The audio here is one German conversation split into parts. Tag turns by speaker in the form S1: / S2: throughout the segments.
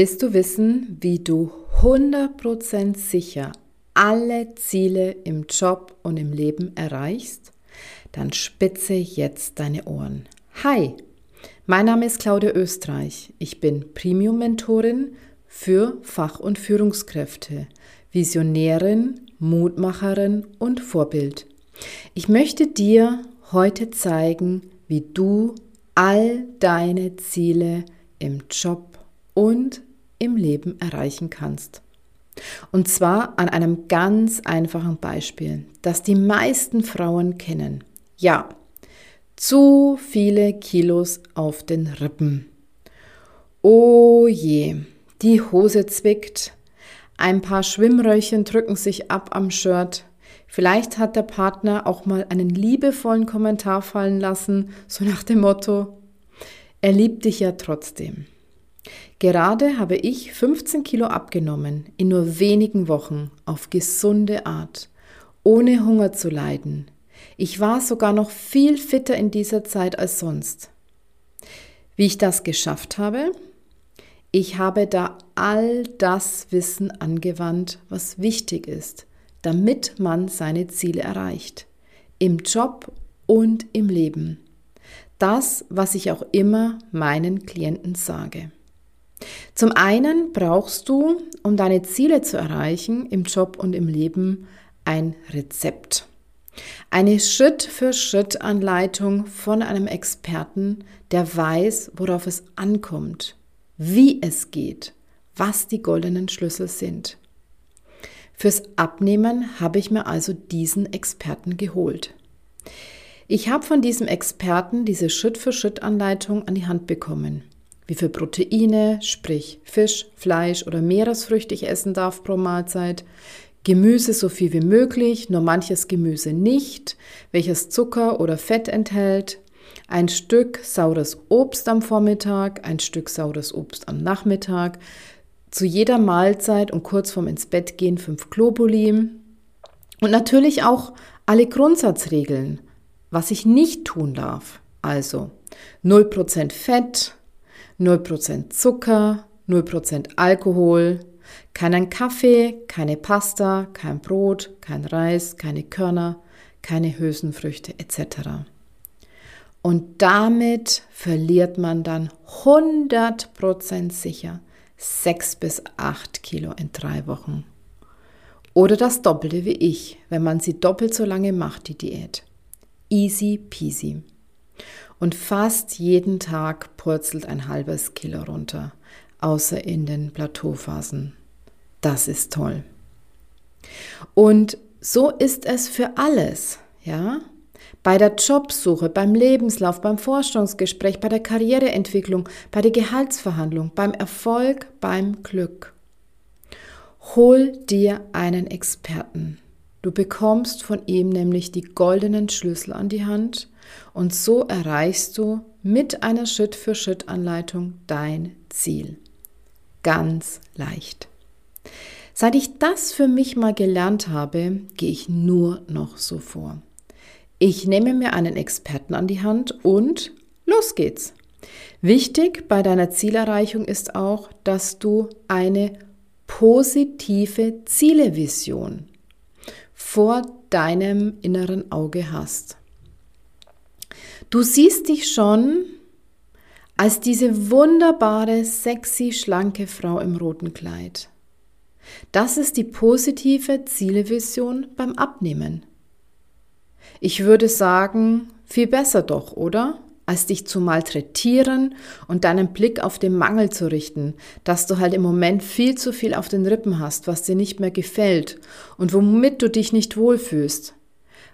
S1: Willst du wissen, wie du 100% sicher alle Ziele im Job und im Leben erreichst? Dann spitze jetzt deine Ohren. Hi, mein Name ist Claudia Österreich. Ich bin Premium-Mentorin für Fach- und Führungskräfte, Visionärin, Mutmacherin und Vorbild. Ich möchte dir heute zeigen, wie du all deine Ziele im Job und im Leben erreichen kannst. Und zwar an einem ganz einfachen Beispiel, das die meisten Frauen kennen. Ja, zu viele Kilos auf den Rippen. Oh je, die Hose zwickt, ein paar Schwimmröllchen drücken sich ab am Shirt. Vielleicht hat der Partner auch mal einen liebevollen Kommentar fallen lassen, so nach dem Motto, er liebt dich ja trotzdem. Gerade habe ich 15 Kilo abgenommen in nur wenigen Wochen auf gesunde Art, ohne Hunger zu leiden. Ich war sogar noch viel fitter in dieser Zeit als sonst. Wie ich das geschafft habe? Ich habe da all das Wissen angewandt, was wichtig ist, damit man seine Ziele erreicht. Im Job und im Leben. Das, was ich auch immer meinen Klienten sage. Zum einen brauchst du, um deine Ziele zu erreichen im Job und im Leben, ein Rezept. Eine Schritt-für-Schritt-Anleitung von einem Experten, der weiß, worauf es ankommt, wie es geht, was die goldenen Schlüssel sind. Fürs Abnehmen habe ich mir also diesen Experten geholt. Ich habe von diesem Experten diese Schritt-für-Schritt-Anleitung an die Hand bekommen wie viel Proteine, sprich Fisch, Fleisch oder Meeresfrüchte ich essen darf pro Mahlzeit, Gemüse so viel wie möglich, nur manches Gemüse nicht, welches Zucker oder Fett enthält, ein Stück saures Obst am Vormittag, ein Stück saures Obst am Nachmittag, zu jeder Mahlzeit und kurz vorm ins Bett gehen fünf Globuli und natürlich auch alle Grundsatzregeln, was ich nicht tun darf. Also 0% Fett, 0% Zucker, 0% Alkohol, keinen Kaffee, keine Pasta, kein Brot, kein Reis, keine Körner, keine Hülsenfrüchte etc. Und damit verliert man dann 100% sicher 6 bis 8 Kilo in drei Wochen. Oder das Doppelte wie ich, wenn man sie doppelt so lange macht, die Diät. Easy peasy. Und fast jeden Tag purzelt ein halbes Kilo runter, außer in den Plateauphasen. Das ist toll. Und so ist es für alles, ja? Bei der Jobsuche, beim Lebenslauf, beim Forschungsgespräch, bei der Karriereentwicklung, bei der Gehaltsverhandlung, beim Erfolg, beim Glück. Hol dir einen Experten. Du bekommst von ihm nämlich die goldenen Schlüssel an die Hand und so erreichst du mit einer Schritt-für-Schritt-Anleitung dein Ziel. Ganz leicht. Seit ich das für mich mal gelernt habe, gehe ich nur noch so vor. Ich nehme mir einen Experten an die Hand und los geht's. Wichtig bei deiner Zielerreichung ist auch, dass du eine positive Zielevision vor deinem inneren Auge hast. Du siehst dich schon als diese wunderbare, sexy, schlanke Frau im roten Kleid. Das ist die positive Zielevision beim Abnehmen. Ich würde sagen, viel besser doch, oder? Als dich zu malträtieren und deinen Blick auf den Mangel zu richten, dass du halt im Moment viel zu viel auf den Rippen hast, was dir nicht mehr gefällt und womit du dich nicht wohlfühlst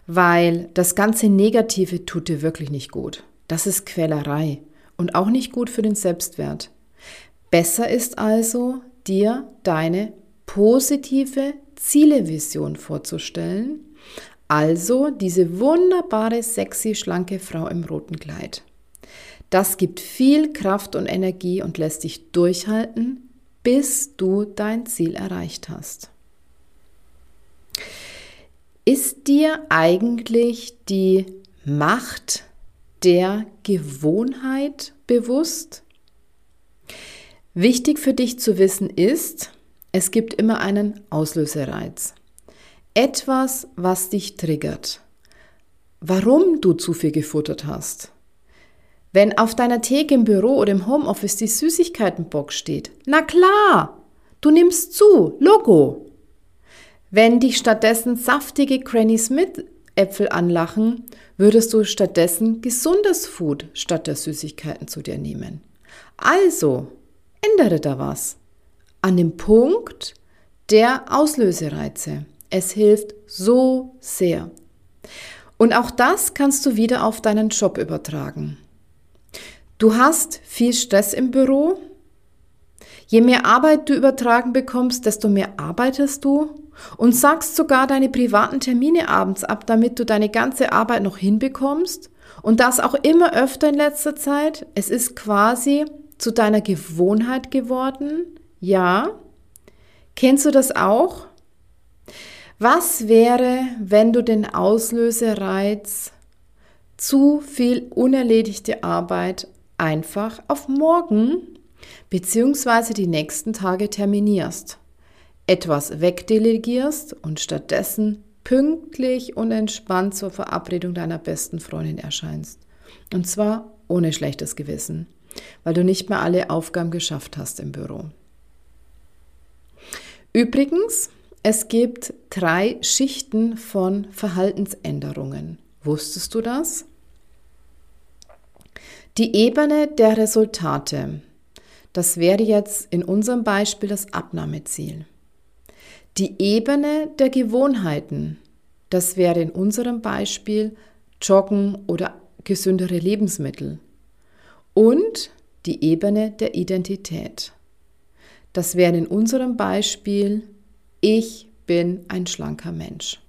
S1: weil das ganze Negative tut dir wirklich nicht gut. Das ist Quälerei und auch nicht gut für den Selbstwert. Besser ist also, dir deine positive Zielevision vorzustellen, also diese wunderbare, sexy, schlanke Frau im roten Kleid. Das gibt viel Kraft und Energie und lässt dich durchhalten, bis du dein Ziel erreicht hast. Ist dir eigentlich die Macht der Gewohnheit bewusst? Wichtig für dich zu wissen ist, es gibt immer einen Auslösereiz. Etwas, was dich triggert. Warum du zu viel gefuttert hast. Wenn auf deiner Theke im Büro oder im Homeoffice die Süßigkeitenbox steht, na klar, du nimmst zu, Logo. Wenn dich stattdessen saftige Granny Smith Äpfel anlachen, würdest du stattdessen gesundes Food statt der Süßigkeiten zu dir nehmen. Also, ändere da was. An dem Punkt der Auslösereize. Es hilft so sehr. Und auch das kannst du wieder auf deinen Job übertragen. Du hast viel Stress im Büro. Je mehr Arbeit du übertragen bekommst, desto mehr arbeitest du und sagst sogar deine privaten Termine abends ab, damit du deine ganze Arbeit noch hinbekommst. Und das auch immer öfter in letzter Zeit. Es ist quasi zu deiner Gewohnheit geworden. Ja. Kennst du das auch? Was wäre, wenn du den Auslösereiz zu viel unerledigte Arbeit einfach auf morgen bzw. die nächsten Tage terminierst, etwas wegdelegierst und stattdessen pünktlich und entspannt zur Verabredung deiner besten Freundin erscheinst. Und zwar ohne schlechtes Gewissen, weil du nicht mehr alle Aufgaben geschafft hast im Büro. Übrigens, es gibt drei Schichten von Verhaltensänderungen. Wusstest du das? Die Ebene der Resultate. Das wäre jetzt in unserem Beispiel das Abnahmeziel. Die Ebene der Gewohnheiten. Das wäre in unserem Beispiel Joggen oder gesündere Lebensmittel. Und die Ebene der Identität. Das wäre in unserem Beispiel ich bin ein schlanker Mensch.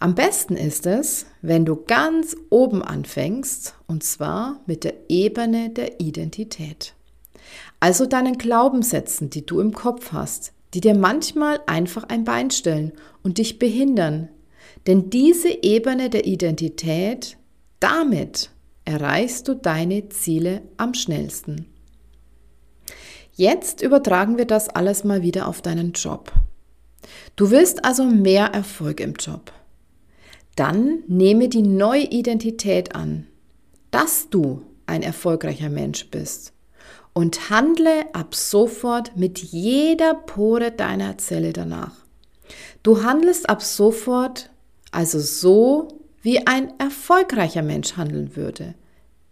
S1: Am besten ist es, wenn du ganz oben anfängst, und zwar mit der Ebene der Identität. Also deinen Glaubenssätzen, die du im Kopf hast, die dir manchmal einfach ein Bein stellen und dich behindern. Denn diese Ebene der Identität, damit erreichst du deine Ziele am schnellsten. Jetzt übertragen wir das alles mal wieder auf deinen Job. Du willst also mehr Erfolg im Job. Dann nehme die neue Identität an, dass du ein erfolgreicher Mensch bist und handle ab sofort mit jeder Pore deiner Zelle danach. Du handelst ab sofort also so, wie ein erfolgreicher Mensch handeln würde,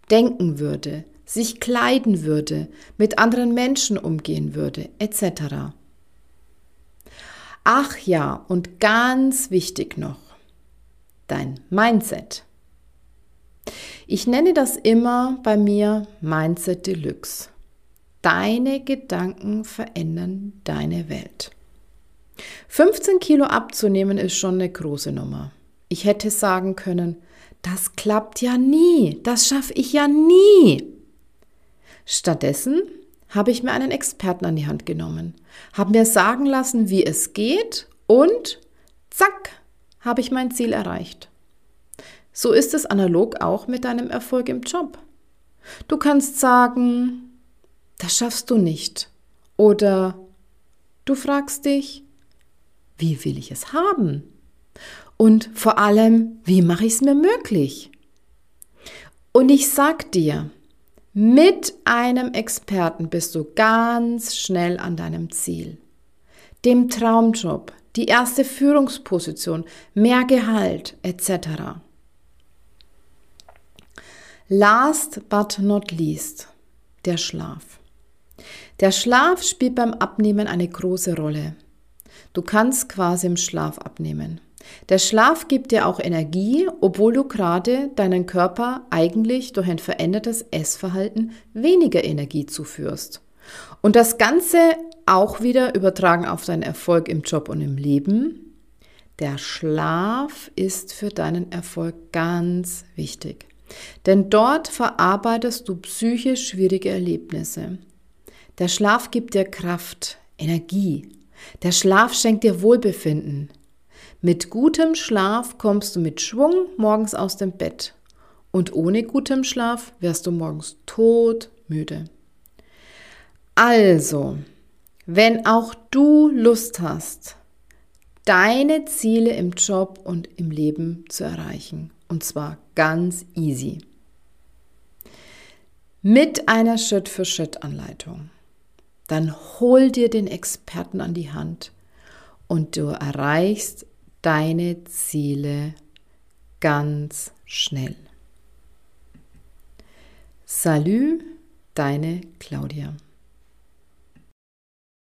S1: denken würde, sich kleiden würde, mit anderen Menschen umgehen würde, etc. Ach ja, und ganz wichtig noch, dein Mindset. Ich nenne das immer bei mir Mindset Deluxe. Deine Gedanken verändern deine Welt. 15 Kilo abzunehmen ist schon eine große Nummer. Ich hätte sagen können, das klappt ja nie, das schaffe ich ja nie. Stattdessen habe ich mir einen Experten an die Hand genommen, habe mir sagen lassen, wie es geht und zack, habe ich mein Ziel erreicht. So ist es analog auch mit deinem Erfolg im Job. Du kannst sagen, das schaffst du nicht. Oder du fragst dich, wie will ich es haben? Und vor allem, wie mache ich es mir möglich? Und ich sag dir, mit einem Experten bist du ganz schnell an deinem Ziel. Dem Traumjob, die erste Führungsposition, mehr Gehalt etc. Last but not least, der Schlaf. Der Schlaf spielt beim Abnehmen eine große Rolle. Du kannst quasi im Schlaf abnehmen. Der Schlaf gibt dir auch Energie, obwohl du gerade deinen Körper eigentlich durch ein verändertes Essverhalten weniger Energie zuführst. Und das Ganze auch wieder übertragen auf deinen Erfolg im Job und im Leben. Der Schlaf ist für deinen Erfolg ganz wichtig. Denn dort verarbeitest du psychisch schwierige Erlebnisse. Der Schlaf gibt dir Kraft, Energie. Der Schlaf schenkt dir Wohlbefinden. Mit gutem Schlaf kommst du mit Schwung morgens aus dem Bett und ohne gutem Schlaf wärst du morgens todmüde. Also, wenn auch du Lust hast, deine Ziele im Job und im Leben zu erreichen, und zwar ganz easy, mit einer Schritt-für-Schritt-Anleitung, dann hol dir den Experten an die Hand und du erreichst deine Ziele ganz schnell. Salut, deine Claudia.